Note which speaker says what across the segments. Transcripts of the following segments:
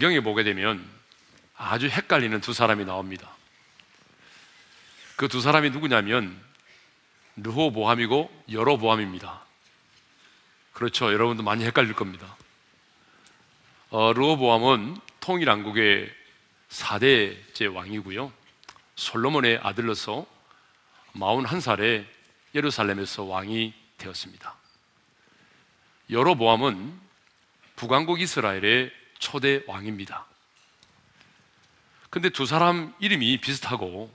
Speaker 1: 성경에 보게 되면 아주 헷갈리는 두 사람이 나옵니다. 그 두 사람이 누구냐면 르호보함이고 여로보함입니다. 그렇죠. 여러분도 많이 헷갈릴 겁니다. 어, 르호보함은 통일왕국의 4대째 왕이고요. 솔로몬의 아들로서 41살에 예루살렘에서 왕이 되었습니다. 여로보암은 북왕국 이스라엘의 초대 왕입니다. 근데 두 사람 이름이 비슷하고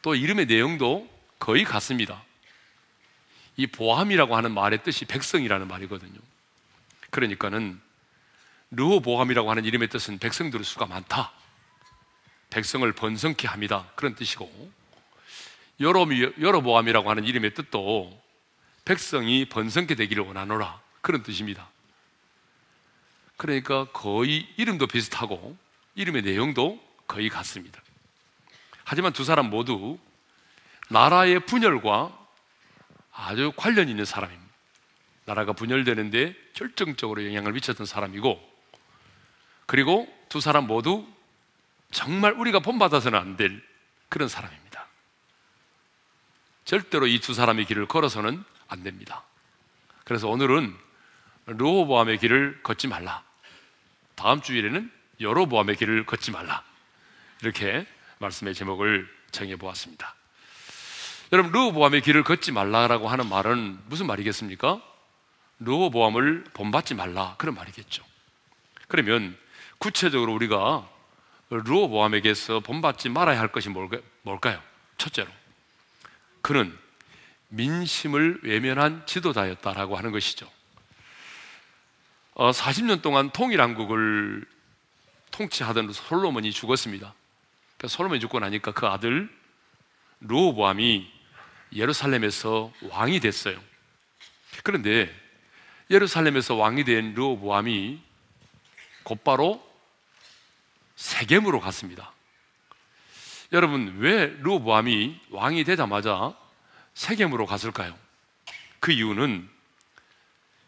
Speaker 1: 또 이름의 내용도 거의 같습니다. 이 보함이라고 하는 말의 뜻이 백성이라는 말이거든요. 그러니까는 르호 보함이라고 하는 이름의 뜻은 백성들의 수가 많다. 백성을 번성케 합니다. 그런 뜻이고 여로보함이라고 하는 이름의 뜻도 백성이 번성케 되기를 원하노라. 그런 뜻입니다. 그러니까 거의 이름도 비슷하고 이름의 내용도 거의 같습니다. 하지만 두 사람 모두 나라의 분열과 아주 관련 있는 사람입니다. 나라가 분열되는데 결정적으로 영향을 미쳤던 사람이고 그리고 두 사람 모두 정말 우리가 본받아서는 안 될 그런 사람입니다. 절대로 이 두 사람의 길을 걸어서는 안 됩니다. 그래서 오늘은 르호보암의 길을 걷지 말라. 다음 주일에는 여로보암의 길을 걷지 말라. 이렇게 말씀의 제목을 정해 보았습니다. 여러분, 르호보암의 길을 걷지 말라라고 하는 말은 무슨 말이겠습니까? 르호보암을 본받지 말라. 그런 말이겠죠. 그러면 구체적으로 우리가 르호보암에게서 본받지 말아야 할 것이 뭘까요? 첫째로, 그는 민심을 외면한 지도자였다라고 하는 것이죠. 어, 40년 동안 통일왕국을 통치하던 솔로몬이 죽었습니다. 그러니까 솔로몬이 죽고 나니까 그 아들 르호보암이 예루살렘에서 왕이 됐어요. 그런데 예루살렘에서 왕이 된 르호보암이 곧바로 세겜으로 갔습니다. 여러분 왜 르호보암이 왕이 되자마자 세겜으로 갔을까요? 그 이유는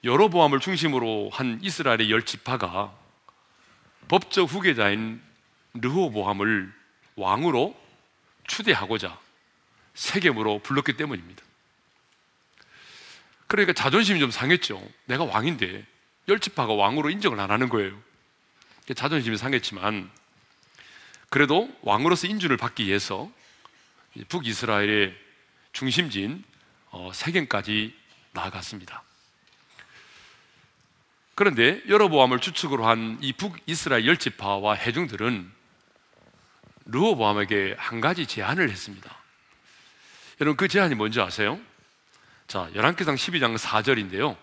Speaker 1: 여로보암을 중심으로 한 이스라엘의 열 지파가 법적 후계자인 르호보암을 왕으로 추대하고자 세겜으로 불렀기 때문입니다. 그러니까 자존심이 좀 상했죠. 내가 왕인데 열 지파가 왕으로 인정을 안 하는 거예요. 자존심이 상했지만 그래도 왕으로서 인준을 받기 위해서 북이스라엘의 중심지인 어, 세겜까지 나아갔습니다. 그런데 여로보암을 주축으로 한 이 북이스라엘 열지파와 해중들은 르호보암에게 한 가지 제안을 했습니다. 여러분 그 제안이 뭔지 아세요? 자, 열왕기상 12장 4절인데요.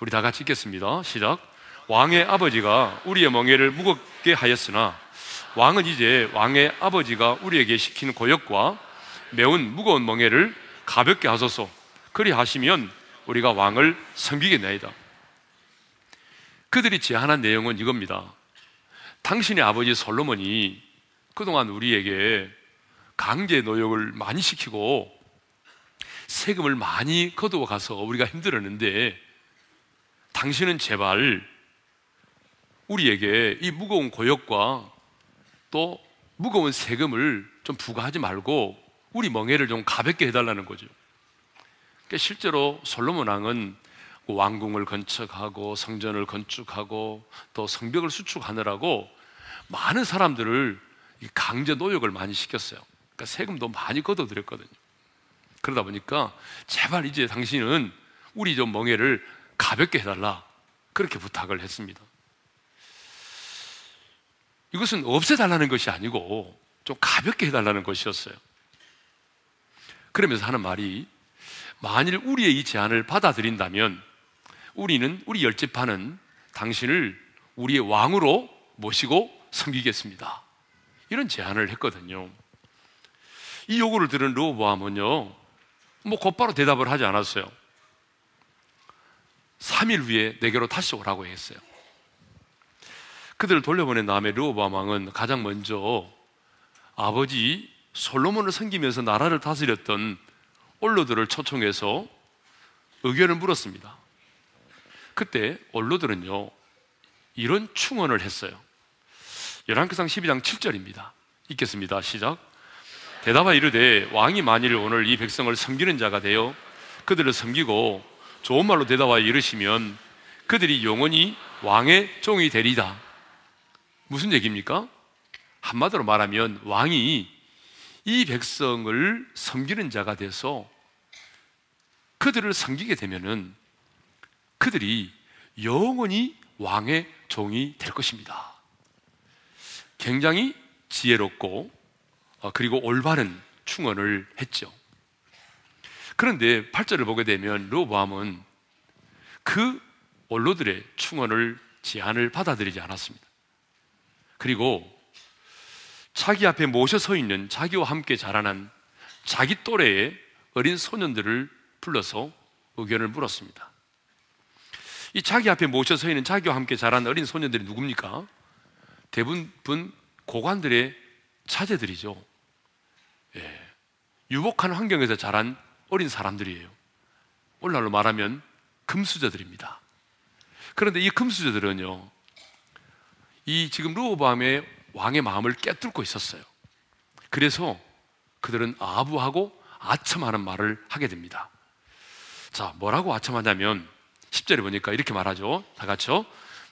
Speaker 1: 우리 다 같이 읽겠습니다. 시작. 왕의 아버지가 우리의 멍에를 무겁게 하였으나 왕은 이제 왕의 아버지가 우리에게 시킨 고역과 매운 무거운 멍에를 가볍게 하소서. 그리 하시면 우리가 왕을 섬기겠나이다. 그들이 제안한 내용은 이겁니다. 당신의 아버지 솔로몬이 그동안 우리에게 강제 노역을 많이 시키고 세금을 많이 거두어 가서 우리가 힘들었는데 당신은 제발 우리에게 이 무거운 고역과 또 무거운 세금을 좀 부과하지 말고 우리 멍해를 좀 가볍게 해달라는 거죠. 그러니까 실제로 솔로몬 왕은 왕궁을 건축하고 성전을 건축하고 또 성벽을 수축하느라고 많은 사람들을 강제 노역을 많이 시켰어요. 그러니까 세금도 많이 걷어들였거든요. 그러다 보니까 제발 이제 당신은 우리 좀 멍해를 가볍게 해달라 그렇게 부탁을 했습니다. 이것은 없애달라는 것이 아니고 좀 가볍게 해달라는 것이었어요. 그러면서 하는 말이 만일 우리의 이 제안을 받아들인다면 우리는 우리 열집파는 당신을 우리의 왕으로 모시고 섬기겠습니다. 이런 제안을 했거든요. 이 요구를 들은 르호보암은요, 뭐 곧바로 대답을 하지 않았어요. 3일 후에 내게로 다시 오라고 했어요. 그들을 돌려보낸 다음에 르호보암 왕은 가장 먼저 아버지 솔로몬을 섬기면서 나라를 다스렸던 올로들을 초청해서 의견을 물었습니다. 그때 원로들은요, 이런 충언을 했어요. 열왕기상 12장 7절입니다. 읽겠습니다. 시작. 대답하 이르되 왕이 만일 오늘 이 백성을 섬기는 자가 되어 그들을 섬기고 좋은 말로 대답하여 이르시면 그들이 영원히 왕의 종이 되리다. 무슨 얘기입니까? 한마디로 말하면 왕이 이 백성을 섬기는 자가 돼서 그들을 섬기게 되면은 그들이 영원히 왕의 종이 될 것입니다. 굉장히 지혜롭고 어, 그리고 올바른 충언을 했죠. 그런데 8절을 보게 되면 로보암은 그 원로들의 충언을 제안을 받아들이지 않았습니다. 그리고 자기 앞에 모셔 서 있는 자기와 함께 자라난 자기 또래의 어린 소년들을 불러서 의견을 물었습니다. 이 자기 앞에 모셔 서 있는 자기와 함께 자란 어린 소년들이 누굽니까? 대부분 고관들의 차제들이죠. 예. 유복한 환경에서 자란 어린 사람들이에요. 오늘날로 말하면 금수저들입니다. 그런데 이 금수저들은요, 이 지금 루호밤의 왕의 마음을 깨뚫고 있었어요. 그래서 그들은 아부하고 아첨하는 말을 하게 됩니다. 자, 뭐라고 아첨하냐면 10절에 보니까 이렇게 말하죠. 다 같이요.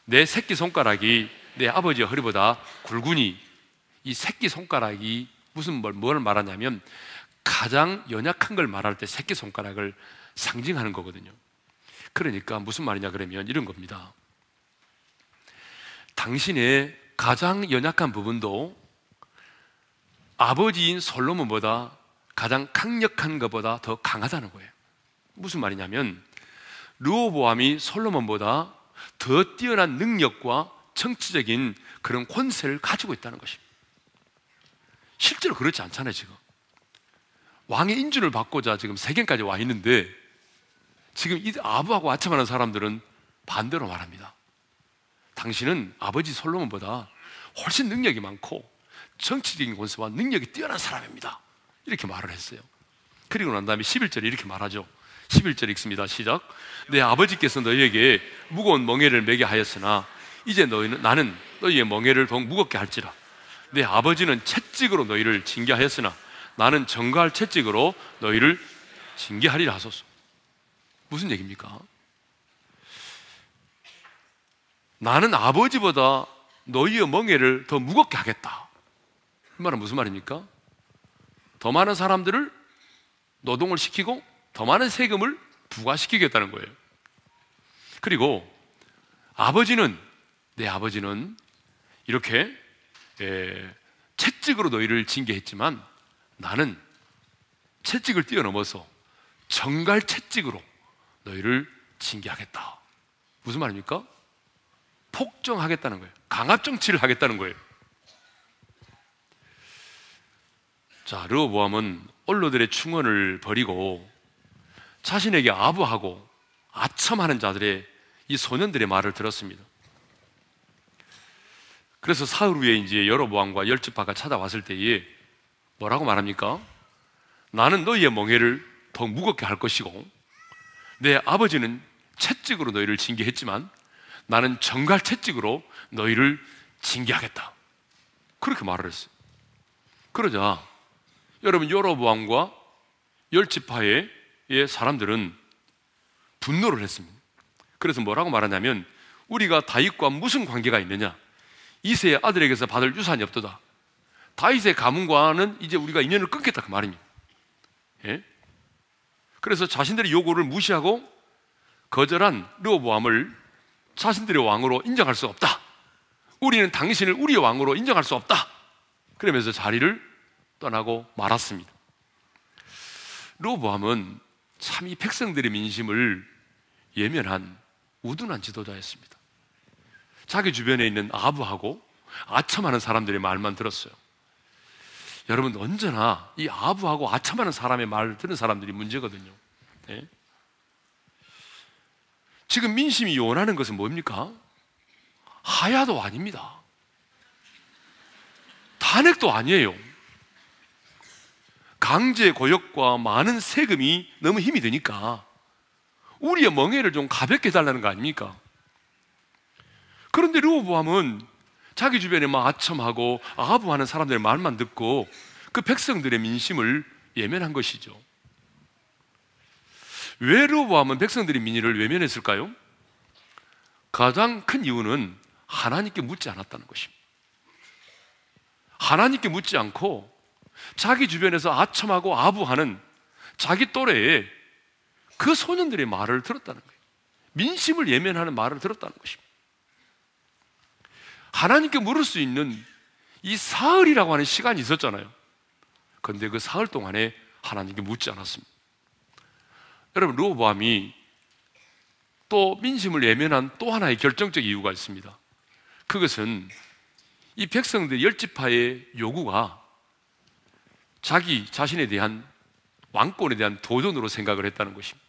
Speaker 1: 내 새끼 손가락이 내 아버지의 허리보다 굵으니 이 새끼 손가락이 무슨 뭘, 뭘 말하냐면 가장 연약한 걸 말할 때 새끼 손가락을 상징하는 거거든요. 그러니까 무슨 말이냐 그러면 이런 겁니다. 당신의 가장 연약한 부분도 아버지인 솔로몬보다 가장 강력한 것보다 더 강하다는 거예요. 무슨 말이냐면 르호보암이 솔로몬보다 더 뛰어난 능력과 정치적인 그런 권세를 가지고 있다는 것입니다. 실제로 그렇지 않잖아요, 지금. 왕의 인준을 받고자 지금 세계까지 와 있는데 지금 이 아부하고 아첨하는 사람들은 반대로 말합니다. 당신은 아버지 솔로몬보다 훨씬 능력이 많고 정치적인 권세와 능력이 뛰어난 사람입니다. 이렇게 말을 했어요. 그리고 난 다음에 11절에 이렇게 말하죠. 11절 읽습니다. 시작. 내 아버지께서 너희에게 무거운 멍에를 매게 하였으나 이제 너희는 나는 너희의 멍에를 더욱 무겁게 할지라. 내 아버지는 채찍으로 너희를 징계하였으나 나는 정갈 채찍으로 너희를 징계하리라 하소서. 무슨 얘기입니까? 나는 아버지보다 너희의 멍에를 더 무겁게 하겠다. 이 말은 무슨 말입니까? 더 많은 사람들을 노동을 시키고 더 많은 세금을 부과시키겠다는 거예요. 그리고 아버지는 내 아버지는 이렇게 예, 채찍으로 너희를 징계했지만 나는 채찍을 뛰어넘어서 정갈 채찍으로 너희를 징계하겠다. 무슨 말입니까? 폭정하겠다는 거예요. 강압 정치를 하겠다는 거예요. 자, 르호보암은 언로들의 충언을 버리고 자신에게 아부하고 아첨하는 자들의 이 소년들의 말을 들었습니다. 그래서 사흘 후에 이제 여로보암과 열지파가 찾아왔을 때에 뭐라고 말합니까? 나는 너희의 멍해를 더 무겁게 할 것이고 내 아버지는 채찍으로 너희를 징계했지만 나는 정갈 채찍으로 너희를 징계하겠다. 그렇게 말을 했어요. 그러자 여러분 여로보암과 열지파의 사람들은 분노를 했습니다. 그래서 뭐라고 말하냐면 우리가 다윗과 무슨 관계가 있느냐? 이세의 아들에게서 받을 유산이 없도다. 다윗의 가문과는 이제 우리가 인연을 끊겠다 그 말입니다. 예? 그래서 자신들의 요구를 무시하고 거절한 르호보암을 자신들의 왕으로 인정할 수 없다. 우리는 당신을 우리의 왕으로 인정할 수 없다. 그러면서 자리를 떠나고 말았습니다. 르호보암은 참 이 백성들의 민심을 예면한 우둔한 지도자였습니다. 자기 주변에 있는 아부하고 아첨하는 사람들의 말만 들었어요. 여러분 언제나 이 아부하고 아첨하는 사람의 말을 듣는 사람들이 문제거든요. 네? 지금 민심이 원하는 것은 뭡니까? 하야도 아닙니다. 탄핵도 아니에요. 강제 고역과 많은 세금이 너무 힘이 드니까 우리의 멍해를 좀 가볍게 해달라는 거 아닙니까? 그런데 르호보암은 자기 주변에 막 아첨하고 아부하는 사람들의 말만 듣고 그 백성들의 민심을 예면한 것이죠. 왜 르보암은 백성들의 민의를 외면했을까요? 가장 큰 이유는 하나님께 묻지 않았다는 것입니다. 하나님께 묻지 않고 자기 주변에서 아첨하고 아부하는 자기 또래의 그 소년들의 말을 들었다는 거예요. 민심을 예면하는 말을 들었다는 것입니다. 하나님께 물을 수 있는 이 사흘이라고 하는 시간이 있었잖아요. 그런데 그 사흘 동안에 하나님께 묻지 않았습니다. 여러분, 로보암이 또 민심을 예면한 또 하나의 결정적 이유가 있습니다. 그것은 이 백성들 열지파의 요구가 자기 자신에 대한 왕권에 대한 도전으로 생각을 했다는 것입니다.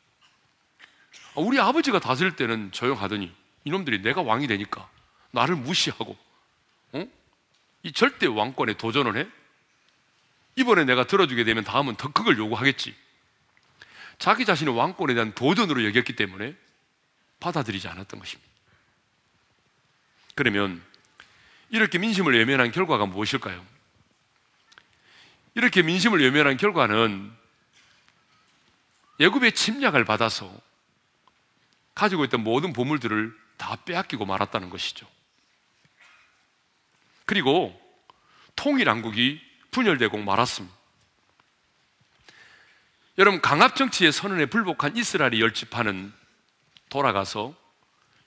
Speaker 1: 우리 아버지가 다스릴 때는 조용하더니 이놈들이 내가 왕이 되니까 나를 무시하고 어? 이 절대 왕권에 도전을 해? 이번에 내가 들어주게 되면 다음은 더 그걸 요구하겠지. 자기 자신의 왕권에 대한 도전으로 여겼기 때문에 받아들이지 않았던 것입니다. 그러면 이렇게 민심을 외면한 결과가 무엇일까요? 이렇게 민심을 외면한 결과는 예굽의 침략을 받아서 가지고 있던 모든 보물들을 다 빼앗기고 말았다는 것이죠. 그리고 통일왕국이 분열되고 말았습니다. 여러분 강압 정치의 선언에 불복한 이스라엘의 열지파는 돌아가서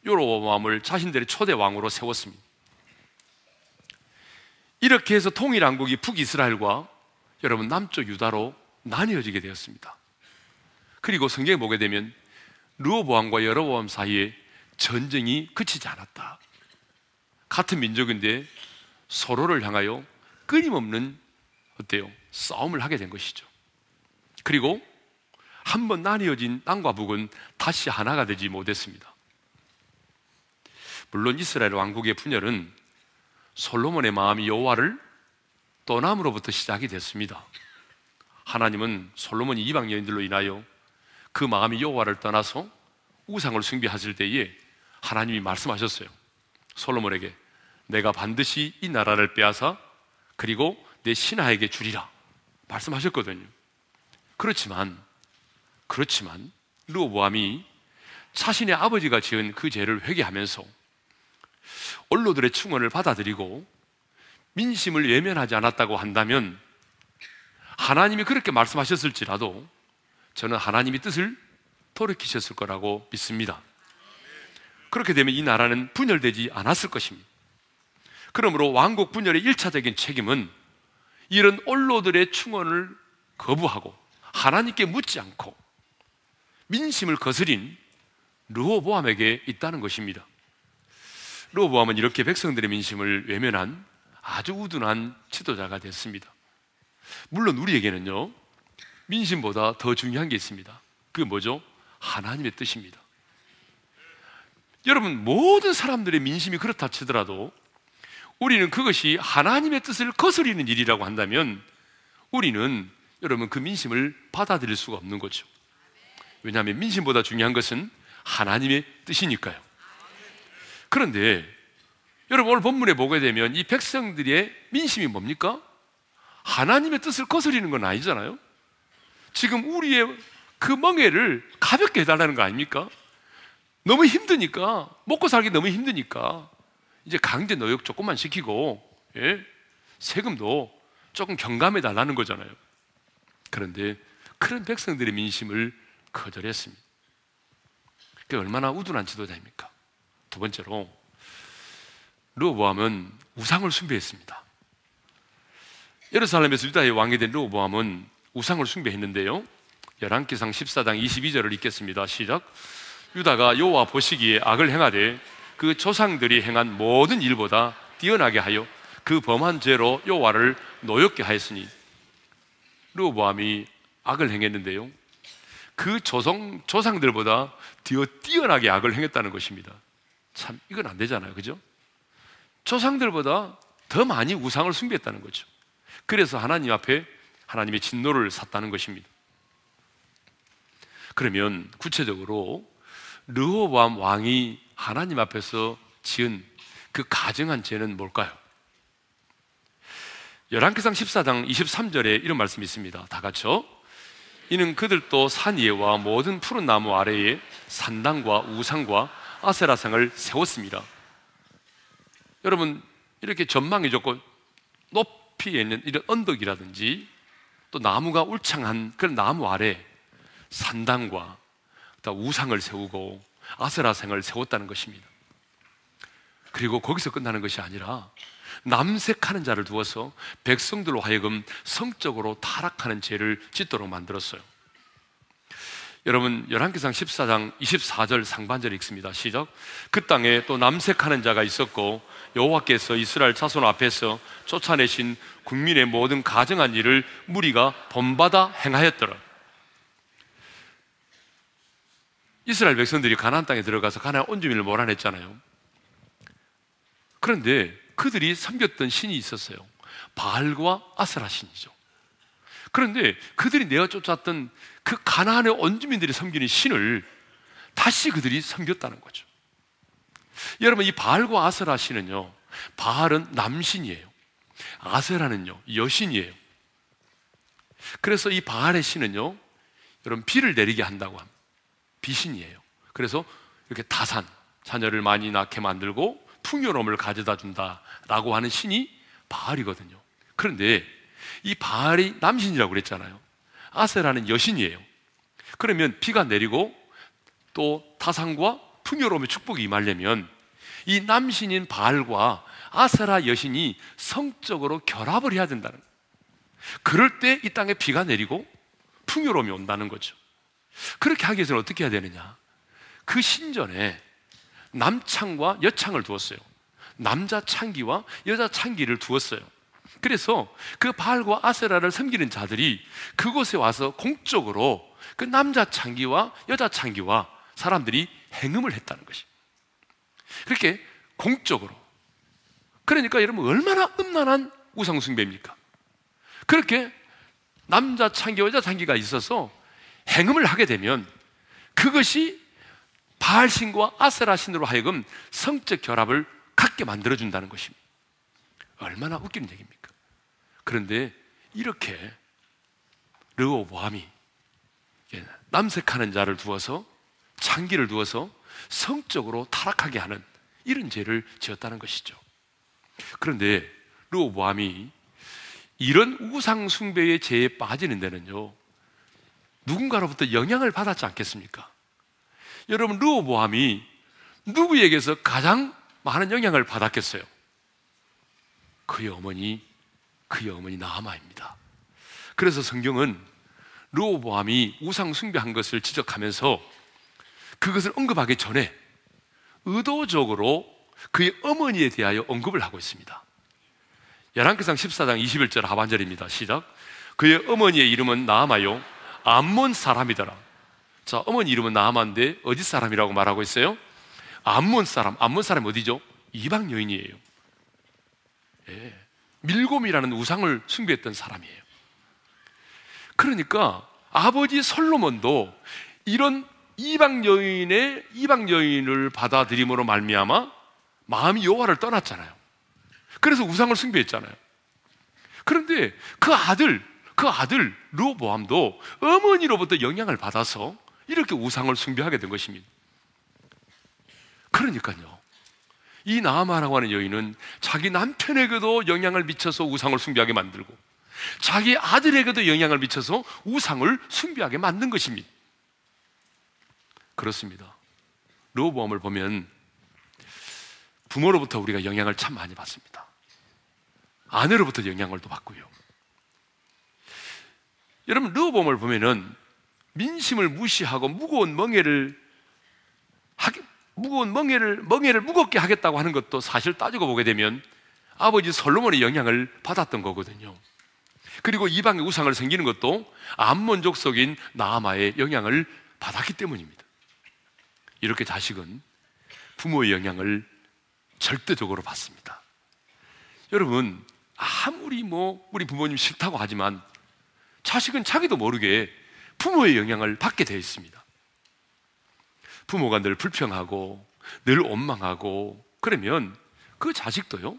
Speaker 1: 요로보암을 자신들의 초대 왕으로 세웠습니다. 이렇게 해서 통일왕국이 북이스라엘과 여러분 남쪽 유다로 나뉘어지게 되었습니다. 그리고 성경에 보게 되면 르호보암과 여로보암 사이에 전쟁이 그치지 않았다. 같은 민족인데 서로를 향하여 끊임없는 어때요? 싸움을 하게 된 것이죠. 그리고 한 번 나뉘어진 땅과 북은 다시 하나가 되지 못했습니다. 물론 이스라엘 왕국의 분열은 솔로몬의 마음이 여호와를 떠남으로부터 시작이 됐습니다. 하나님은 솔로몬이 이방 여인들로 인하여 그 마음이 여호와를 떠나서 우상을 숭배하실 때에 하나님이 말씀하셨어요. 솔로몬에게 내가 반드시 이 나라를 빼앗아 그리고 내 신하에게 주리라 말씀하셨거든요. 그렇지만 그렇지만 르보암이 자신의 아버지가 지은 그 죄를 회개하면서 언로들의 충원을 받아들이고 민심을 외면하지 않았다고 한다면 하나님이 그렇게 말씀하셨을지라도 저는 하나님이 뜻을 돌이키셨을 거라고 믿습니다. 그렇게 되면 이 나라는 분열되지 않았을 것입니다. 그러므로 왕국 분열의 일차적인 책임은 이런 언로들의 충원을 거부하고 하나님께 묻지 않고 민심을 거스린 르호보암에게 있다는 것입니다. 르호보암은 이렇게 백성들의 민심을 외면한 아주 우둔한 지도자가 됐습니다. 물론 우리에게는요, 민심보다 더 중요한 게 있습니다. 그게 뭐죠? 하나님의 뜻입니다. 여러분, 모든 사람들의 민심이 그렇다 치더라도 우리는 그것이 하나님의 뜻을 거스리는 일이라고 한다면 우리는 여러분 그 민심을 받아들일 수가 없는 거죠. 왜냐하면 민심보다 중요한 것은 하나님의 뜻이니까요. 그런데 여러분 오늘 본문에 보게 되면 이 백성들의 민심이 뭡니까? 하나님의 뜻을 거스리는 건 아니잖아요. 지금 우리의 그 멍해를 가볍게 해달라는 거 아닙니까? 너무 힘드니까 먹고 살기 너무 힘드니까 이제 강제 노역 조금만 시키고 예? 세금도 조금 경감해 달라는 거잖아요. 그런데 그런 백성들의 민심을 거절했습니다. 그게 얼마나 우둔한 지도자입니까? 두 번째로 르보암은 우상을 숭배했습니다. 예루살렘에서 유다의 왕이 된 르보암은 우상을 숭배했는데요. 열왕기상 14장 22절을 읽겠습니다. 시작. 유다가 여호와 보시기에 악을 행하되 그 조상들이 행한 모든 일보다 뛰어나게 하여 그 범한 죄로 여호와를 노엽게 하였으니 르보암이 악을 행했는데요. 그 조상 조상들보다 더 뛰어나게 악을 행했다는 것입니다. 참 이건 안 되잖아요. 그죠? 조상들보다 더 많이 우상을 숭배했다는 거죠. 그래서 하나님 앞에 하나님의 진노를 샀다는 것입니다. 그러면 구체적으로 르호밤 왕이 하나님 앞에서 지은 그 가정한 죄는 뭘까요? 열왕기상 14장 23절에 이런 말씀이 있습니다. 다 같이요. 이는 그들도 산 위에와 모든 푸른 나무 아래에 산당과 우상과 아세라상을 세웠습니다. 여러분 이렇게 전망이 좋고 높이에 있는 이런 언덕이라든지 또 나무가 울창한 그런 나무 아래 산당과 우상을 세우고 아세라상을 세웠다는 것입니다. 그리고 거기서 끝나는 것이 아니라 남색하는 자를 두어서 백성들로 하여금 성적으로 타락하는 죄를 짓도록 만들었어요. 여러분 열왕기상 14장 24절 상반절 읽습니다. 시작. 그 땅에 또 남색하는 자가 있었고 여호와께서 이스라엘 자손 앞에서 쫓아내신 국민의 모든 가정한 일을 무리가 본받아 행하였더라. 이스라엘 백성들이 가나안 땅에 들어가서 가나안 온주민을 몰아냈잖아요. 그런데 그들이 섬겼던 신이 있었어요. 바알과 아스라 신이죠. 그런데 그들이 내어 쫓았던 그 가나안의 원주민들이 섬기는 신을 다시 그들이 섬겼다는 거죠. 여러분 이 바알과 아세라 신은요. 바알은 남신이에요. 아세라는요 여신이에요. 그래서 이 바알의 신은요. 여러분 비를 내리게 한다고 합니다. 비신이에요. 그래서 이렇게 다산 자녀를 많이 낳게 만들고 풍요로움을 가져다 준다라고 하는 신이 바알이거든요. 그런데 이 바알이 남신이라고 그랬잖아요. 아세라는 여신이에요. 그러면 비가 내리고 또 타산과 풍요로움의 축복이 임하려면 이 남신인 바알과 아세라 여신이 성적으로 결합을 해야 된다는 거예요. 그럴 때 이 땅에 비가 내리고 풍요로움이 온다는 거죠. 그렇게 하기 위해서는 어떻게 해야 되느냐? 그 신전에 남창과 여창을 두었어요. 남자 창기와 여자 창기를 두었어요. 그래서 그 바알과 아세라를 섬기는 자들이 그곳에 와서 공적으로 그 남자 창기와 여자 창기와 사람들이 행음을 했다는 것이. 그렇게 공적으로. 그러니까 여러분 얼마나 음란한 우상숭배입니까? 그렇게 남자 창기, 여자 창기가 있어서 행음을 하게 되면 그것이 바알 신과 아세라 신으로 하여금 성적 결합을 갖게 만들어 준다는 것입니다. 얼마나 웃기는 얘기입니까? 그런데 이렇게 르오보암이 남색하는 자를 두어서 창기를 두어서 성적으로 타락하게 하는 이런 죄를 지었다는 것이죠. 그런데 르오보암이 이런 우상 숭배의 죄에 빠지는 데는요. 누군가로부터 영향을 받았지 않겠습니까? 여러분 르오보암이 누구에게서 가장 많은 영향을 받았겠어요? 그의 어머니, 그의 어머니 나아마입니다. 그래서 성경은 르오보암이 우상 숭배한 것을 지적하면서 그것을 언급하기 전에 의도적으로 그의 어머니에 대하여 언급을 하고 있습니다. 열왕기상 14장 21절 하반절입니다. 시작. 그의 어머니의 이름은 나아마요 암몬 사람이더라. 자, 어머니 이름은 나아마인데 어디 사람이라고 말하고 있어요? 암몬 사람. 암몬 사람 어디죠? 이방 여인이에요. 예. 밀곰이라는 우상을 숭배했던 사람이에요. 그러니까 아버지 솔로몬도 이런 이방 여인의 이방 여인을 받아들임으로 말미암아 마음이 여호와를 떠났잖아요. 그래서 우상을 숭배했잖아요. 그런데 그 아들 그 아들 르보암도 어머니로부터 영향을 받아서 이렇게 우상을 숭배하게 된 것입니다. 그러니까요. 이 나아마라고 하는 여인은 자기 남편에게도 영향을 미쳐서 우상을 숭배하게 만들고 자기 아들에게도 영향을 미쳐서 우상을 숭배하게 만든 것입니다. 그렇습니다. 르보암을 보면 부모로부터 우리가 영향을 참 많이 받습니다. 아내로부터 영향을 또 받고요. 여러분 르보암을 보면은 민심을 무시하고 무거운 멍해를 하게, 무거운 멍해를 멍해를 무겁게 하겠다고 하는 것도 사실 따지고 보게 되면 아버지 솔로몬의 영향을 받았던 거거든요. 그리고 이방의 우상을 생기는 것도 암몬 족 속인 나아마의 영향을 받았기 때문입니다. 이렇게 자식은 부모의 영향을 절대적으로 받습니다. 여러분, 아무리 뭐 우리 부모님 싫다고 하지만 자식은 자기도 모르게 부모의 영향을 받게 되어 있습니다. 부모가 늘 불평하고 늘 원망하고 그러면 그 자식도요,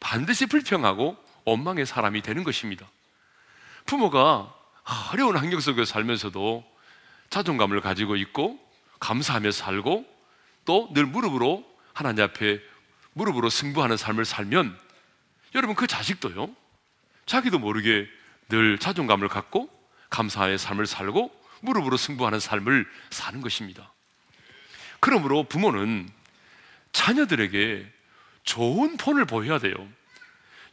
Speaker 1: 반드시 불평하고 원망의 사람이 되는 것입니다. 부모가 어려운 환경 속에 살면서도 자존감을 가지고 있고 감사하며 살고 또 늘 무릎으로 하나님 앞에 무릎으로 승부하는 삶을 살면 여러분 그 자식도요 자기도 모르게 늘 자존감을 갖고 감사의 삶을 살고 무릎으로 승부하는 삶을 사는 것입니다. 그러므로 부모는 자녀들에게 좋은 폰을 보여야 돼요.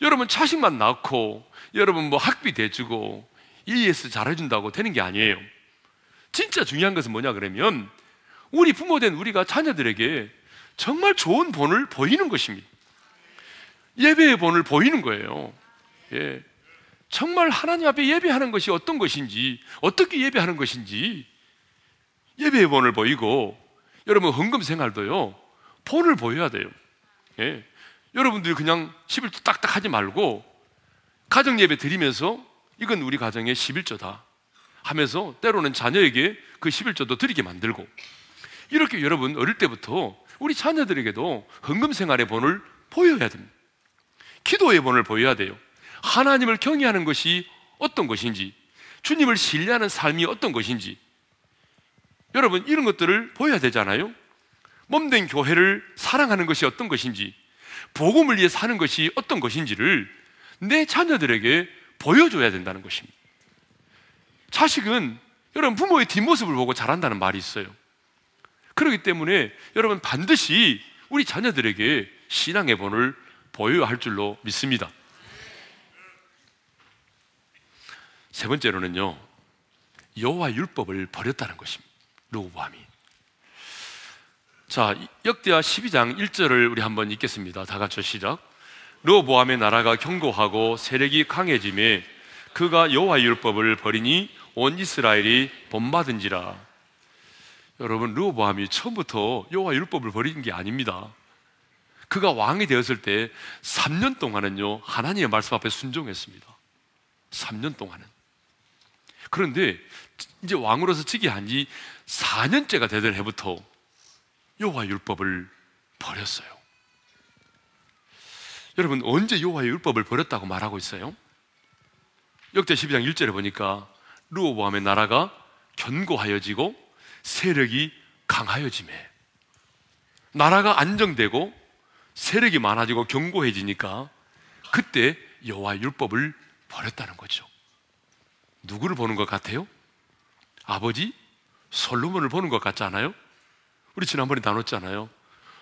Speaker 1: 여러분 자식만 낳고 여러분 뭐 학비 대주고 ES 잘해준다고 되는 게 아니에요. 진짜 중요한 것은 뭐냐 그러면 우리 부모된 우리가 자녀들에게 정말 좋은 본을 보이는 것입니다. 예배의 본을 보이는 거예요. 예. 정말 하나님 앞에 예배하는 것이 어떤 것인지, 어떻게 예배하는 것인지, 예배의 본을 보이고, 여러분 헌금 생활도요, 본을 보여야 돼요. 예. 여러분들이 그냥 11조 딱딱 하지 말고, 가정 예배 드리면서, 이건 우리 가정의 11조다. 하면서 때로는 자녀에게 그 11조도 드리게 만들고 이렇게 여러분 어릴 때부터 우리 자녀들에게도 헌금 생활의 본을 보여야 됩니다. 기도의 본을 보여야 돼요. 하나님을 경외하는 것이 어떤 것인지, 주님을 신뢰하는 삶이 어떤 것인지, 여러분 이런 것들을 보여야 되잖아요. 몸된 교회를 사랑하는 것이 어떤 것인지, 복음을 위해 사는 것이 어떤 것인지를 내 자녀들에게 보여줘야 된다는 것입니다. 자식은 여러분 부모의 뒷모습을 보고 자란다는 말이 있어요. 그렇기 때문에 여러분 반드시 우리 자녀들에게 신앙의 본을 보여야 할 줄로 믿습니다. 세 번째로는요. 여호와 율법을 버렸다는 것입니다. 로보암이. 자, 역대하 12장 1절을 우리 한번 읽겠습니다. 다 같이 시작. 로보암의 나라가 견고하고 세력이 강해짐에 그가 여호와 율법을 버리니 온 이스라엘이 본받은지라. 여러분 르호보암이 처음부터 여호와 율법을 버린 게 아닙니다. 그가 왕이 되었을 때 3년 동안은요 하나님의 말씀 앞에 순종했습니다. 3년 동안은. 그런데 이제 왕으로서 즉위한 지 4년째가 되던 해부터 여호와 율법을 버렸어요. 여러분 언제 여호와 율법을 버렸다고 말하고 있어요? 역대 12장 1절에 보니까 르호보암의 나라가 견고하여지고 세력이 강하여짐에 나라가 안정되고 세력이 많아지고 견고해지니까 그때 여호와 율법을 버렸다는 거죠. 누구를 보는 것 같아요? 아버지 솔로몬을 보는 것 같지 않아요? 우리 지난번에 나눴잖아요.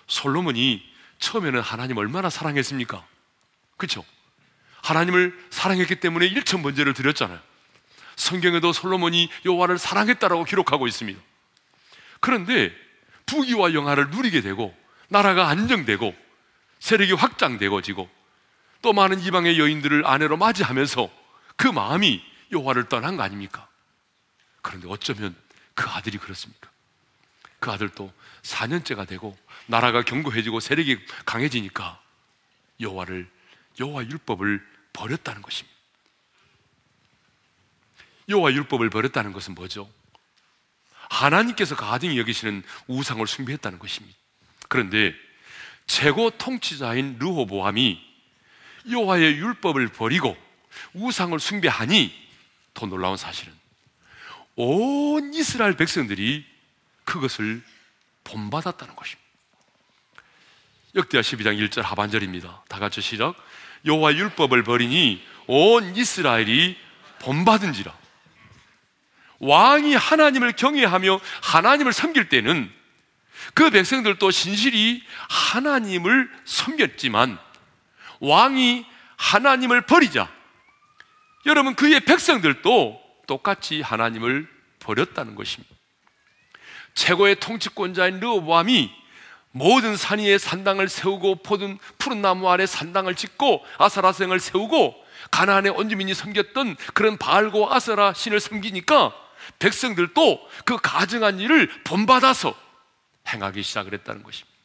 Speaker 1: 솔로몬이 처음에는 하나님 얼마나 사랑했습니까? 그렇죠? 하나님을 사랑했기 때문에 일천 번제를 드렸잖아요. 성경에도 솔로몬이 여호와를 사랑했다라고 기록하고 있습니다. 그런데 부귀와 영화를 누리게 되고 나라가 안정되고 세력이 확장되고 지고 또 많은 이방의 여인들을 아내로 맞이하면서 그 마음이 여호와를 떠난 거 아닙니까? 그런데 어쩌면 그 아들이 그렇습니까? 그 아들도 4년째가 되고 나라가 견고해지고 세력이 강해지니까 여호와를 여호와 율법을 버렸다는 것입니다. 여호와 율법을 버렸다는 것은 뭐죠? 하나님께서 가증히 여기시는 우상을 숭배했다는 것입니다. 그런데 최고 통치자인 르호보암이 여호와의 율법을 버리고 우상을 숭배하니 더 놀라운 사실은 온 이스라엘 백성들이 그것을 본받았다는 것입니다. 역대하 12장 1절 하반절입니다. 다 같이 시작. 여호와 율법을 버리니 온 이스라엘이 본받은지라. 왕이 하나님을 경외하며 하나님을 섬길 때는 그 백성들도 신실히 하나님을 섬겼지만 왕이 하나님을 버리자 여러분 그의 백성들도 똑같이 하나님을 버렸다는 것입니다. 최고의 통치권자인 르호보암이 모든 산 위에 산당을 세우고 포든 푸른 나무 아래 산당을 짓고 아사라생을 세우고 가나안의 원주민이 섬겼던 그런 바알고 아사라 신을 섬기니까 백성들도 그 가증한 일을 본받아서 행하기 시작을 했다는 것입니다.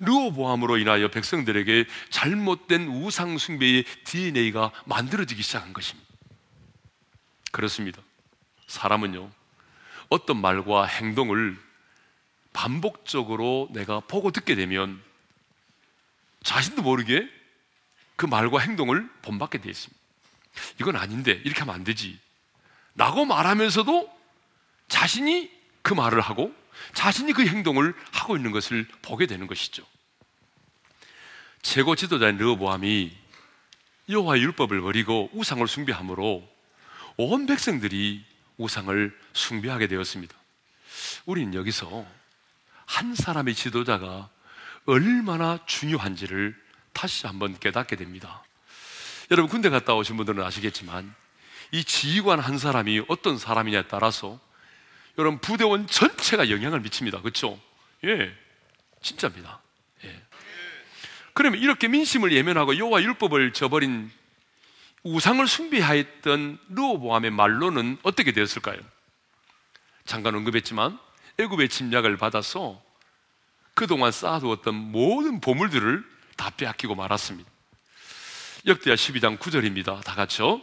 Speaker 1: 르호보암으로 인하여 백성들에게 잘못된 우상숭배의 DNA가 만들어지기 시작한 것입니다. 그렇습니다. 사람은요, 어떤 말과 행동을 반복적으로 내가 보고 듣게 되면 자신도 모르게 그 말과 행동을 본받게 되어 있습니다. 이건 아닌데 이렇게 하면 안 되지. 라고 말하면서도 자신이 그 말을 하고 자신이 그 행동을 하고 있는 것을 보게 되는 것이죠. 최고 지도자인 르보암이 여호와의 율법을 버리고 우상을 숭배함으로 온 백성들이 우상을 숭배하게 되었습니다. 우리는 여기서 한 사람의 지도자가 얼마나 중요한지를 다시 한번 깨닫게 됩니다. 여러분 군대 갔다 오신 분들은 아시겠지만 이 지휘관 한 사람이 어떤 사람이냐에 따라서 여러분 부대원 전체가 영향을 미칩니다. 그렇죠? 예, 진짜입니다. 예. 그러면 이렇게 민심을 예면하고 여호와 율법을 저버린 우상을 숭배하였던 르호보암의 말로는 어떻게 되었을까요? 잠깐 언급했지만 애굽의 침략을 받아서 그동안 쌓아두었던 모든 보물들을 다 빼앗기고 말았습니다. 역대하 12장 9절입니다. 다 같이요.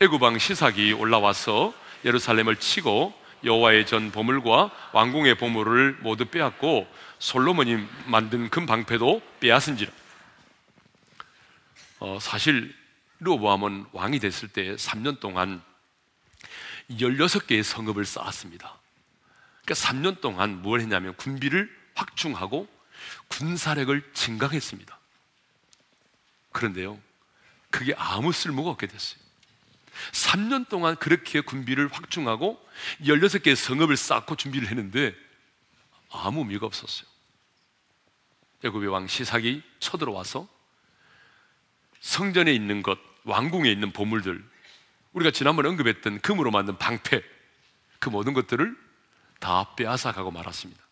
Speaker 1: 애굽 왕 시삭이 올라와서 예루살렘을 치고 여호와의 전 보물과 왕궁의 보물을 모두 빼앗고 솔로몬이 만든 금 방패도 빼앗은지라. 어, 사실 르보암은 왕이 됐을 때 3년 동안 16개의 성읍을 쌓았습니다. 그러니까 3년 동안 뭘 했냐면 군비를 확충하고 군사력을 증강했습니다. 그런데요, 그게 아무 쓸모가 없게 됐어요. 3년 동안 그렇게 군비를 확충하고 16개의 성읍을 쌓고 준비를 했는데 아무 의미가 없었어요. 애굽의 왕 시삭이 쳐들어와서 성전에 있는 것, 왕궁에 있는 보물들, 우리가 지난번에 언급했던 금으로 만든 방패, 그 모든 것들을 다 빼앗아 가고 말았습니다.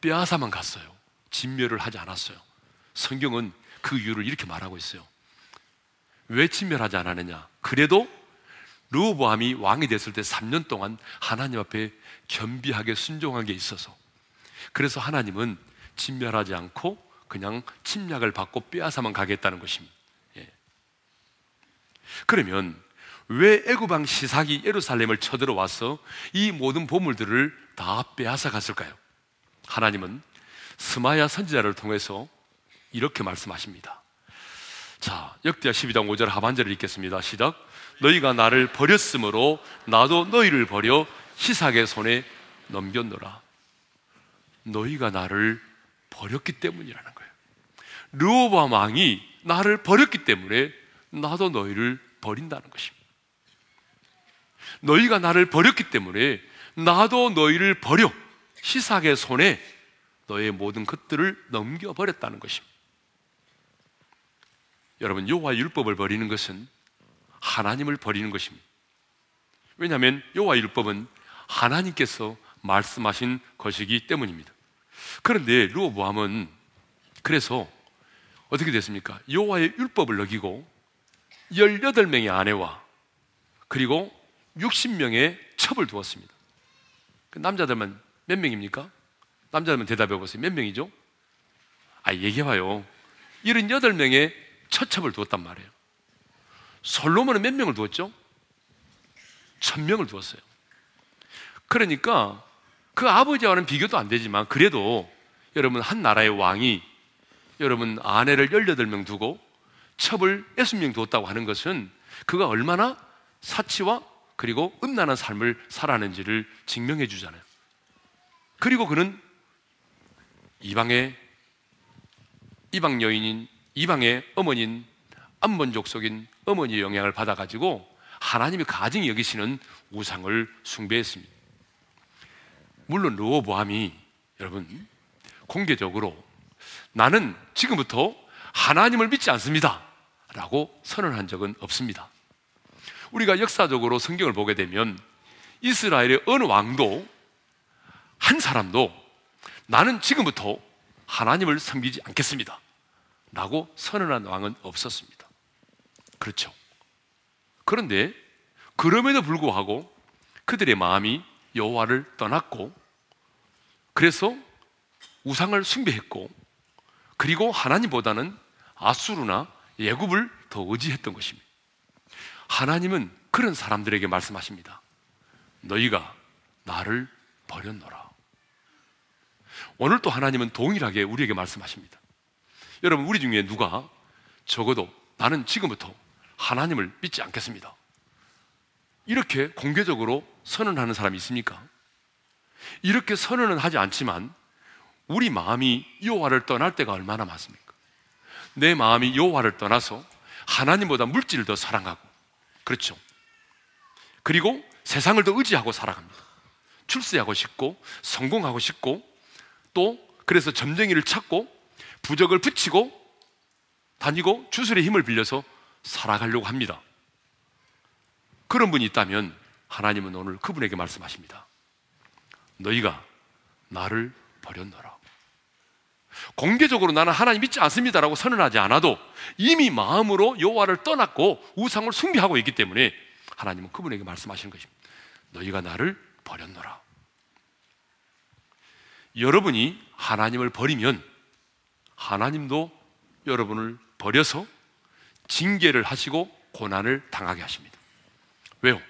Speaker 1: 빼앗아만 갔어요. 진멸을 하지 않았어요. 성경은 그 이유를 이렇게 말하고 있어요. 왜 진멸하지 않았느냐? 그래도 르호보암이 왕이 됐을 때 3년 동안 하나님 앞에 겸비하게 순종한 게 있어서 그래서 하나님은 진멸하지 않고 그냥 침략을 받고 빼앗아만 가겠다는 것입니다. 예. 그러면 왜 애굽왕 시삭이 예루살렘을 쳐들어와서 이 모든 보물들을 다 빼앗아 갔을까요? 하나님은 스마야 선지자를 통해서 이렇게 말씀하십니다. 자, 역대하 12장 5절 하반절을 읽겠습니다. 시작. 너희가 나를 버렸으므로 나도 너희를 버려 시삭의 손에 넘겼노라. 너희가 나를 버렸기 때문이라는 거예요. 르호밤 왕이 나를 버렸기 때문에 나도 너희를 버린다는 것입니다. 너희가 나를 버렸기 때문에 나도 너희를 버려 시삭의 손에 너의 모든 것들을 넘겨버렸다는 것입니다. 여러분 여호와 율법을 버리는 것은 하나님을 버리는 것입니다. 왜냐하면 여호와 율법은 하나님께서 말씀하신 것이기 때문입니다. 그런데 르호보암은 그래서 어떻게 됐습니까? 여호와의 율법을 어기고 18명의 아내와 그리고 60명의 첩을 두었습니다. 그 남자들만 몇 명입니까? 남자들만 대답해 보세요. 몇 명이죠? 아, 얘기해 봐요. 78명의 처첩을 두었단 말이에요. 솔로몬은 몇 명을 두었죠? 천 명을 두었어요. 그러니까 그 아버지와는 비교도 안 되지만 그래도 여러분 한 나라의 왕이 여러분 아내를 18명 두고 첩을 60명 두었다고 하는 것은 그가 얼마나 사치와 그리고 음란한 삶을 살았는지를 증명해 주잖아요. 그리고 그는 이방의 이방 여인인 이방의 어머니인 암몬족 속인 어머니의 영향을 받아가지고 하나님이 가증히 여기시는 우상을 숭배했습니다. 물론 르호보암이 여러분 공개적으로 나는 지금부터 하나님을 믿지 않습니다. 라고 선언한 적은 없습니다. 우리가 역사적으로 성경을 보게 되면 이스라엘의 어느 왕도 한 사람도 나는 지금부터 하나님을 섬기지 않겠습니다. 라고 선언한 왕은 없었습니다. 그렇죠. 그런데 그럼에도 불구하고 그들의 마음이 여호와를 떠났고 그래서 우상을 숭배했고 그리고 하나님보다는 아수르나 예굽을 더 의지했던 것입니다. 하나님은 그런 사람들에게 말씀하십니다. 너희가 나를 버렸노라. 오늘 또 하나님은 동일하게 우리에게 말씀하십니다. 여러분, 우리 중에 누가 적어도 나는 지금부터 하나님을 믿지 않겠습니다. 이렇게 공개적으로 선언하는 사람이 있습니까? 이렇게 선언은 하지 않지만 우리 마음이 여호와를 떠날 때가 얼마나 많습니까? 내 마음이 여호와를 떠나서 하나님보다 물질을 더 사랑하고 그렇죠. 그리고 세상을 더 의지하고 살아갑니다. 출세하고 싶고 성공하고 싶고 또 그래서 점쟁이를 찾고 부적을 붙이고 다니고 주술의 힘을 빌려서 살아가려고 합니다. 그런 분이 있다면 하나님은 오늘 그분에게 말씀하십니다. 너희가 나를 버렸노라. 공개적으로 나는 하나님 믿지 않습니다라고 선언하지 않아도 이미 마음으로 여호와를 떠났고 우상을 숭배하고 있기 때문에 하나님은 그분에게 말씀하시는 것입니다. 너희가 나를 버렸노라. 여러분이 하나님을 버리면 하나님도 여러분을 버려서 징계를 하시고 고난을 당하게 하십니다. 왜요?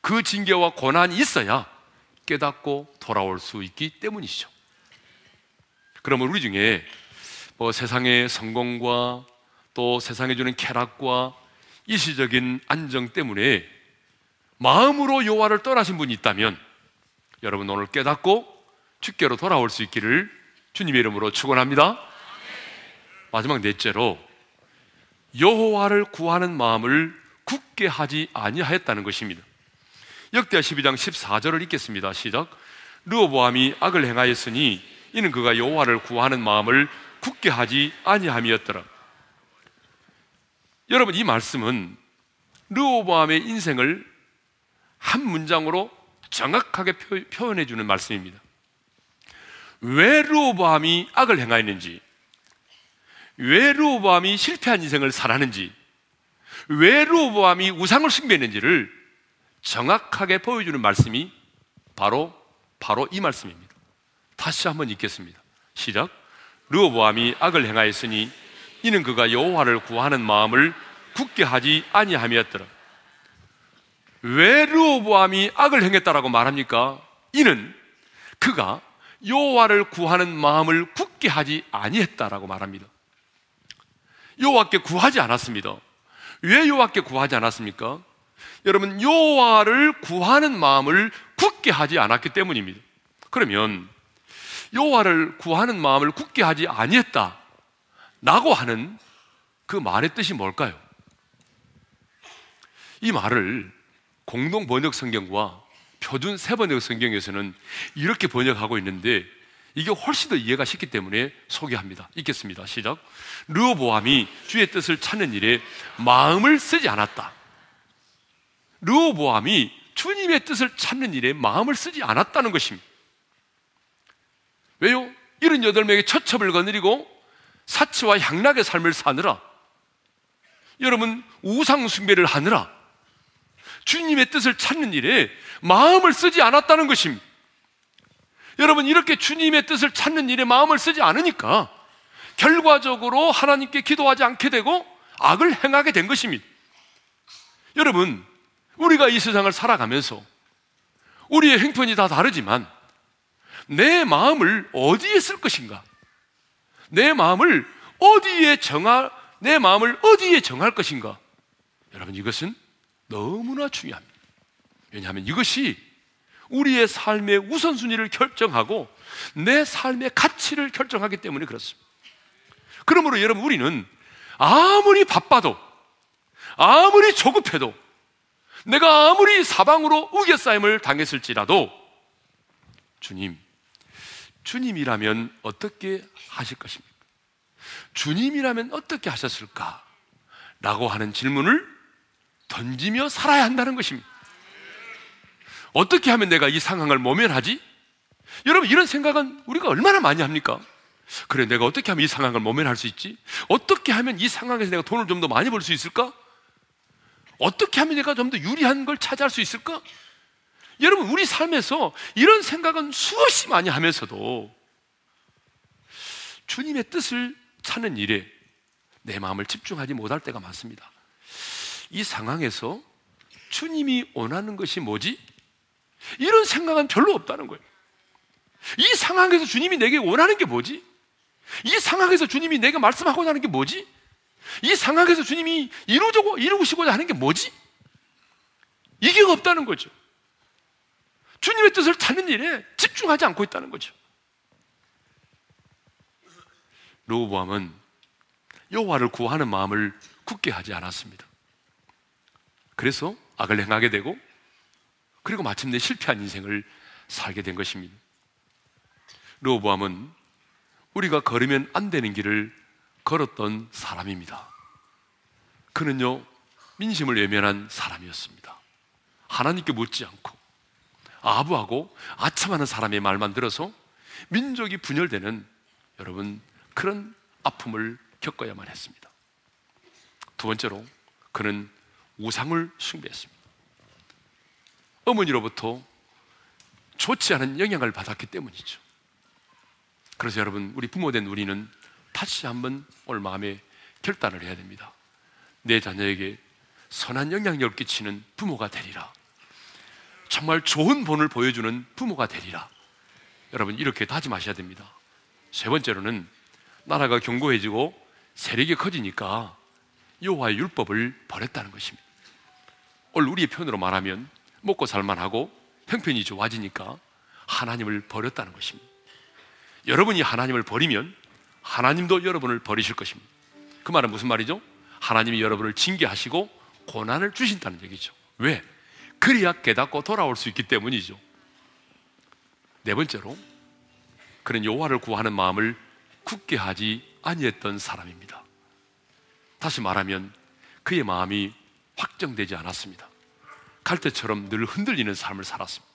Speaker 1: 그 징계와 고난이 있어야 깨닫고 돌아올 수 있기 때문이죠. 그러면 우리 중에 뭐 세상의 성공과 또 세상에 주는 쾌락과 일시적인 안정 때문에 마음으로 여호와를 떠나신 분이 있다면 여러분 오늘 깨닫고 주께로 돌아올 수 있기를 주님의 이름으로 축원합니다. 마지막 넷째로 여호와를 구하는 마음을 굳게 하지 아니하였다는 것입니다. 역대하 12장 14절을 읽겠습니다. 시작. 르호보암이 악을 행하였으니 이는 그가 여호와를 구하는 마음을 굳게 하지 아니함이었더라. 여러분 이 말씀은 르호보암의 인생을 한 문장으로 정확하게 표현해 주는 말씀입니다. 왜 르호보암이 악을 행하였는지, 왜 르호보암이 실패한 인생을 살았는지, 왜 르호보암이 우상을 숭배했는지를 정확하게 보여주는 말씀이 바로 바로 이 말씀입니다. 다시 한번 읽겠습니다. 시작. 르호보암이 악을 행하였으니 이는 그가 여호와를 구하는 마음을 굳게 하지 아니함이었더라. 왜 르호보암이 악을 행했다라고 말합니까? 이는 그가 여호와를 구하는 마음을 굳게 하지 아니했다라고 말합니다. 여호와께 구하지 않았습니다. 왜 여호와께 구하지 않았습니까? 여러분 여호와를 구하는 마음을 굳게 하지 않았기 때문입니다. 그러면 여호와를 구하는 마음을 굳게 하지 아니했다. 라고 하는 그 말의 뜻이 뭘까요? 이 말을 공동 번역 성경과 표준 세 번역 성경에서는 이렇게 번역하고 있는데 이게 훨씬 더 이해가 쉽기 때문에 소개합니다. 읽겠습니다. 시작. 르보암이 주의 뜻을 찾는 일에 마음을 쓰지 않았다. 르호보암이 주님의 뜻을 찾는 일에 마음을 쓰지 않았다는 것입니다. 왜요? 78명의 처첩을 거느리고 사치와 향락의 삶을 사느라 여러분 우상 숭배를 하느라 주님의 뜻을 찾는 일에 마음을 쓰지 않았다는 것입니다. 여러분 이렇게 주님의 뜻을 찾는 일에 마음을 쓰지 않으니까 결과적으로 하나님께 기도하지 않게 되고 악을 행하게 된 것입니다. 여러분 우리가 이 세상을 살아가면서 우리의 행편이 다 다르지만 내 마음을 어디에 쓸 것인가? 내 마음을 어디에 정할, 내 마음을 어디에 정할 것인가? 여러분, 이것은 너무나 중요합니다. 왜냐하면 이것이 우리의 삶의 우선순위를 결정하고 내 삶의 가치를 결정하기 때문에 그렇습니다. 그러므로 여러분, 우리는 아무리 바빠도, 아무리 조급해도, 내가 아무리 사방으로 우겨싸임을 당했을지라도 주님, 주님이라면 어떻게 하실 것입니까? 주님이라면 어떻게 하셨을까? 라고 하는 질문을 던지며 살아야 한다는 것입니다. 어떻게 하면 내가 이 상황을 모면하지? 여러분, 이런 생각은 우리가 얼마나 많이 합니까? 그래, 내가 어떻게 하면 이 상황을 모면할 수 있지? 어떻게 하면 이 상황에서 내가 돈을 좀 더 많이 벌 수 있을까? 어떻게 하면 내가 좀 더 유리한 걸 차지할 수 있을까? 여러분, 우리 삶에서 이런 생각은 수없이 많이 하면서도 주님의 뜻을 찾는 일에 내 마음을 집중하지 못할 때가 많습니다. 이 상황에서 주님이 원하는 것이 뭐지? 이런 생각은 별로 없다는 거예요. 이 상황에서 주님이 내게 원하는 게 뭐지? 이 상황에서 주님이 내가 말씀하고자 하는 게 뭐지? 이 상황에서 주님이 이루고 이루시고자 하는 게 뭐지? 이게 없다는 거죠. 주님의 뜻을 찾는 일에 집중하지 않고 있다는 거죠. 로보암은 여호와를 구하는 마음을 굳게 하지 않았습니다. 그래서 악을 행하게 되고 그리고 마침내 실패한 인생을 살게 된 것입니다. 로보암은 우리가 걸으면 안 되는 길을 걸었던 사람입니다. 그는요, 민심을 외면한 사람이었습니다. 하나님께 묻지 않고 아부하고 아참하는 사람의 말만 들어서 민족이 분열되는 여러분 그런 아픔을 겪어야만 했습니다. 두 번째로 그는 우상을 숭배했습니다. 어머니로부터 좋지 않은 영향을 받았기 때문이죠. 그래서 여러분, 우리 부모된 우리는 다시 한번 오늘 마음에 결단을 해야 됩니다. 내 자녀에게 선한 영향력을 끼치는 부모가 되리라. 정말 좋은 본을 보여주는 부모가 되리라. 여러분, 이렇게 다짐하셔야 됩니다. 세 번째로는 나라가 견고해지고 세력이 커지니까 여호와의 율법을 버렸다는 것입니다. 오늘 우리의 편으로 말하면 먹고 살만하고 형편이 좋아지니까 하나님을 버렸다는 것입니다. 여러분이 하나님을 버리면 하나님도 여러분을 버리실 것입니다. 그 말은 무슨 말이죠? 하나님이 여러분을 징계하시고 고난을 주신다는 얘기죠. 왜? 그래야 깨닫고 돌아올 수 있기 때문이죠. 네 번째로 그는 여호와를 구하는 마음을 굳게 하지 아니했던 사람입니다. 다시 말하면 그의 마음이 확정되지 않았습니다. 갈대처럼 늘 흔들리는 삶을 살았습니다.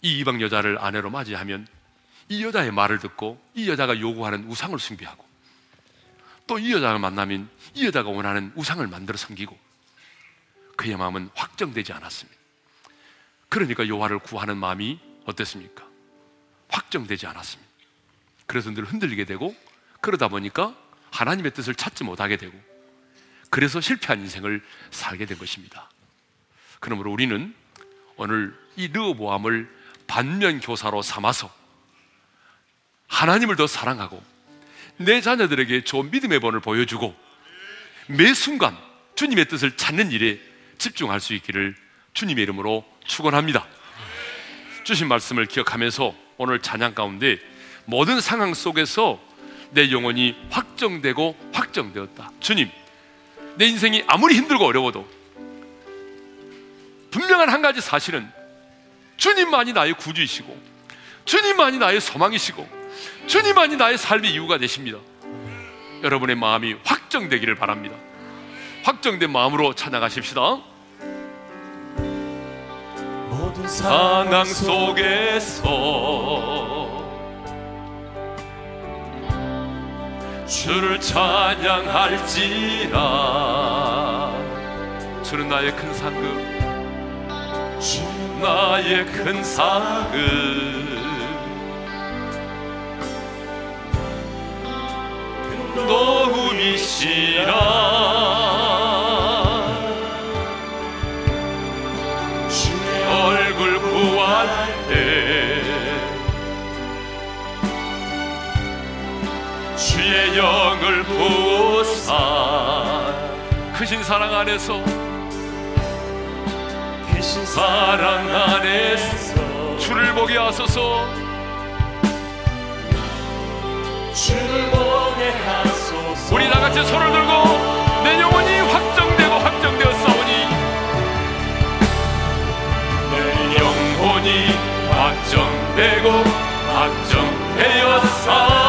Speaker 1: 이 이방 여자를 아내로 맞이하면 이 여자의 말을 듣고 이 여자가 요구하는 우상을 숭배하고 또 이 여자를 만나면 이 여자가 원하는 우상을 만들어 섬기고 그의 마음은 확정되지 않았습니다. 그러니까 요하를 구하는 마음이 어땠습니까? 확정되지 않았습니다. 그래서 늘 흔들리게 되고 그러다 보니까 하나님의 뜻을 찾지 못하게 되고 그래서 실패한 인생을 살게 된 것입니다. 그러므로 우리는 오늘 이 르보암을 반면 교사로 삼아서 하나님을 더 사랑하고 내 자녀들에게 좋은 믿음의 본을 보여주고 매 순간 주님의 뜻을 찾는 일에 집중할 수 있기를 주님의 이름으로 축원합니다. 주신 말씀을 기억하면서 오늘 찬양 가운데 모든 상황 속에서 내 영혼이 확정되고 확정되었다. 주님, 내 인생이 아무리 힘들고 어려워도 분명한 한 가지 사실은 주님만이 나의 구주이시고 주님만이 나의 소망이시고 주님만이 나의 삶의 이유가 되십니다. 여러분의 마음이 확정되기를 바랍니다. 확정된 마음으로 찬양하십시다. 모든 상황 속에서 주를 찬양할지라. 주는 나의 큰 상급. 나의 큰 상급. 도움이시라 주의 영을 보사. 크신 사랑 안에서 크신 사랑 안에서 주를 보게 하소서. 주를 보게 하소서. 우리 다같이 손을 들고 내 영혼이 확정되고 확정되었사오니 내 영혼이 확정되고 확정되었사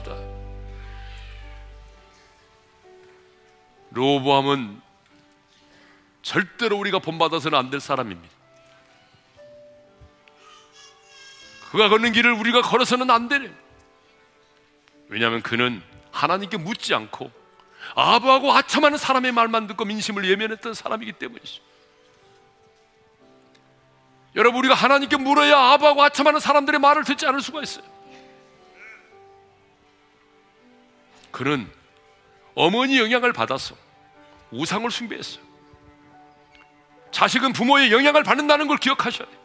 Speaker 1: 기도합시다. 로보암은 절대로 우리가 본받아서는 안 될 사람입니다. 그가 걷는 길을 우리가 걸어서는 안 되는. 왜냐하면 그는 하나님께 묻지 않고 아부하고 아첨하는 사람의 말만 듣고 민심을 예면했던 사람이기 때문이죠. 여러분 우리가 하나님께 물어야 아부하고 아첨하는 사람들의 말을 듣지 않을 수가 있어요. 그는 어머니 영향을 받아서 우상을 숭배했어요. 자식은 부모의 영향을 받는다는 걸 기억하셔야 돼요.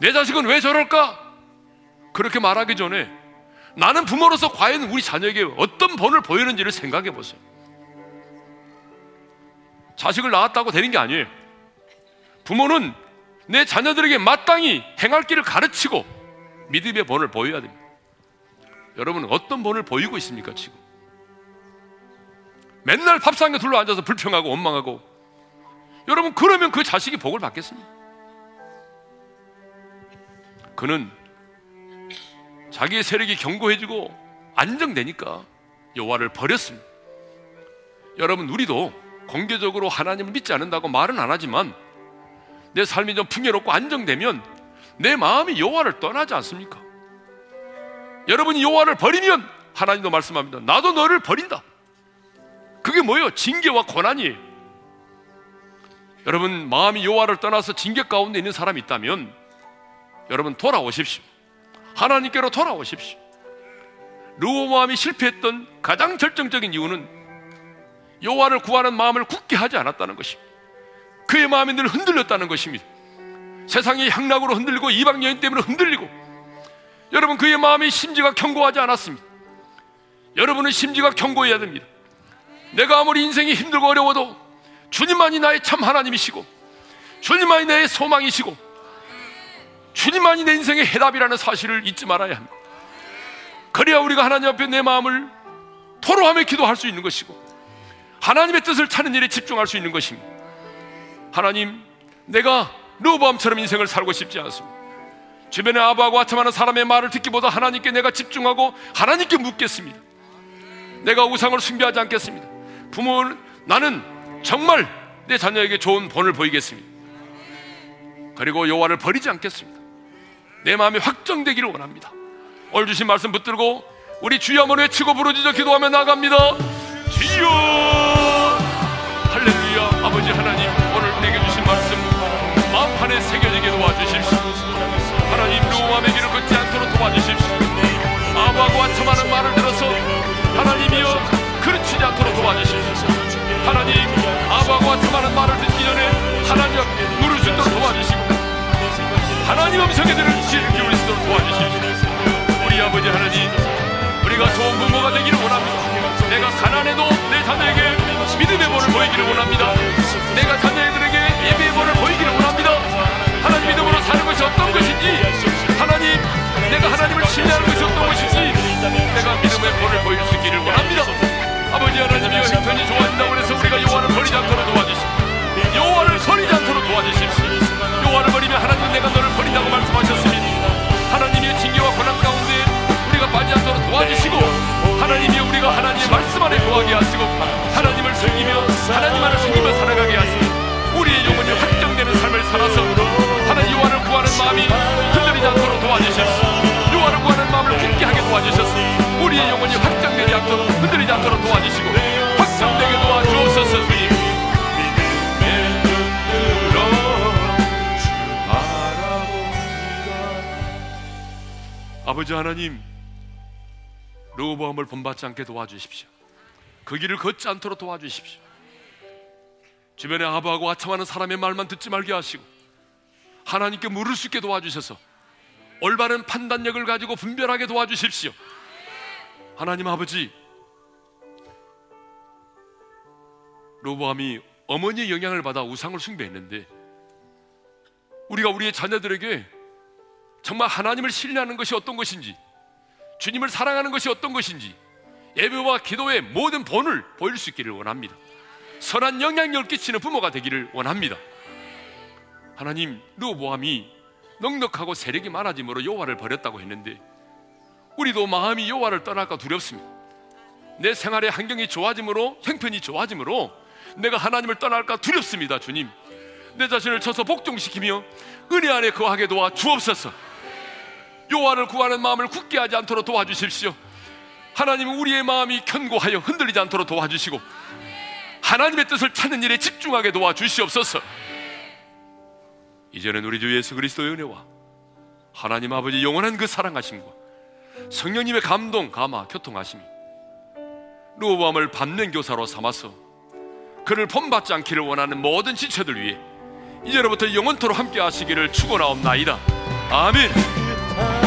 Speaker 1: 내 자식은 왜 저럴까? 그렇게 말하기 전에 나는 부모로서 과연 우리 자녀에게 어떤 본을 보이는지를 생각해 보세요. 자식을 낳았다고 되는 게 아니에요. 부모는 내 자녀들에게 마땅히 행할 길을 가르치고 믿음의 본을 보여야 됩니다. 여러분은 어떤 본을 보이고 있습니까, 지금? 맨날 밥상에 둘러 앉아서 불평하고 원망하고 여러분 그러면 그 자식이 복을 받겠습니까? 그는 자기의 세력이 견고해지고 안정되니까 여호와를 버렸습니다. 여러분 우리도 공개적으로 하나님을 믿지 않는다고 말은 안 하지만 내 삶이 좀 풍요롭고 안정되면 내 마음이 여호와를 떠나지 않습니까? 여러분이 여호와를 버리면 하나님도 말씀합니다. 나도 너를 버린다. 그게 뭐예요? 징계와 고난이에요. 여러분 마음이 여호와를 떠나서 징계 가운데 있는 사람이 있다면 여러분 돌아오십시오. 하나님께로 돌아오십시오. 르호모함이 실패했던 가장 결정적인 이유는 여호와를 구하는 마음을 굳게 하지 않았다는 것입니다. 그의 마음이 늘 흔들렸다는 것입니다. 세상의 향락으로 흔들리고 이방 여인 때문에 흔들리고 여러분 그의 마음이 심지가 견고하지 않았습니다. 여러분은 심지가 견고해야 됩니다. 내가 아무리 인생이 힘들고 어려워도 주님만이 나의 참 하나님이시고 주님만이 나의 소망이시고 주님만이 내 인생의 해답이라는 사실을 잊지 말아야 합니다. 그래야 우리가 하나님 앞에 내 마음을 토로하며 기도할 수 있는 것이고 하나님의 뜻을 찾는 일에 집중할 수 있는 것입니다. 하나님, 내가 르보암처럼 인생을 살고 싶지 않습니다. 주변에 아부하고 아첨하는 사람의 말을 듣기보다 하나님께 내가 집중하고 하나님께 묻겠습니다. 내가 우상을 숭배하지 않겠습니다. 부모는 나는 정말 내 자녀에게 좋은 본을 보이겠습니다. 그리고 여호와를 버리지 않겠습니다. 내 마음이 확정되기를 원합니다. 오늘 주신 말씀 붙들고 우리 주여 한번 외치고 부르짖어 기도하며 나갑니다. 주여 보이기를 원합니다. 내가 자녀들에게 예배의 본을 보이기를 원합니다. 하나님 믿음으로 사는 것이 어떤 것인지 하나님 내가 하나님을 신뢰하는 것이 어떤 것인지 내가 믿음의 본을 보일 수 있기를 원합니다. 아버지 하나님이여 형편이 좋아진다고 해서 우리가 여호와를 버리지 않도록 도와주십시오. 여호와를 버리지 않도록 도와주십시오. 여호와를 버리면 하나님 내가 너를 버린다고 말씀하셨으니 하나님의 징계와 고난 가운데 우리가 빠지지 않도록 도와주시고 하나님이 우리가 하나님의 말씀 안에 거하게 하시고 하나님 을 섬기며 하나님 안을 섬기며 살아가게 하시고 우리의 영혼이 확정되는 삶을 살아서 하나님 여호와를 구하는 마음이 흔들리지 않도록 도와주셨소 여호와를 구하는 마음을 굳게 하게 도와주셨소 우리의 영혼이 확정되지 않도록 흔들리지 않도록 도와주시고 확정되게 도와주옵소서 아버지 하나님 르호보암을 본받지 않게 도와주십시오. 그 길을 걷지 않도록 도와주십시오. 주변에 아부하고 아첨하는 사람의 말만 듣지 말게 하시고 하나님께 물을 수 있게 도와주셔서 올바른 판단력을 가지고 분별하게 도와주십시오. 하나님 아버지 로보암이 어머니의 영향을 받아 우상을 숭배했는데 우리가 우리의 자녀들에게 정말 하나님을 신뢰하는 것이 어떤 것인지 주님을 사랑하는 것이 어떤 것인지 예배와 기도의 모든 본을 보일 수 있기를 원합니다. 선한 영향력을 끼치는 부모가 되기를 원합니다. 하나님 르보암이 넉넉하고 세력이 많아짐으로 여호와를 버렸다고 했는데 우리도 마음이 여호와를 떠날까 두렵습니다. 내 생활의 환경이 좋아짐으로 형편이 좋아짐으로 내가 하나님을 떠날까 두렵습니다, 주님. 내 자신을 쳐서 복종시키며 은혜 안에 거하게 도와 주옵소서. 여호와를 구하는 마음을 굳게 하지 않도록 도와주십시오. 하나님은 우리의 마음이 견고하여 흔들리지 않도록 도와주시고 하나님의 뜻을 찾는 일에 집중하게 도와주시옵소서. 이제는 우리 주 예수 그리스도의 은혜와 하나님 아버지 영원한 그 사랑하심과 성령님의 감동, 감화, 교통하심이 루어밤을 밟는 교사로 삼아서 그를 본받지 않기를 원하는 모든 지체들 위해 이제로부터 영원토로 함께 하시기를 축원하옵나이다. 아멘.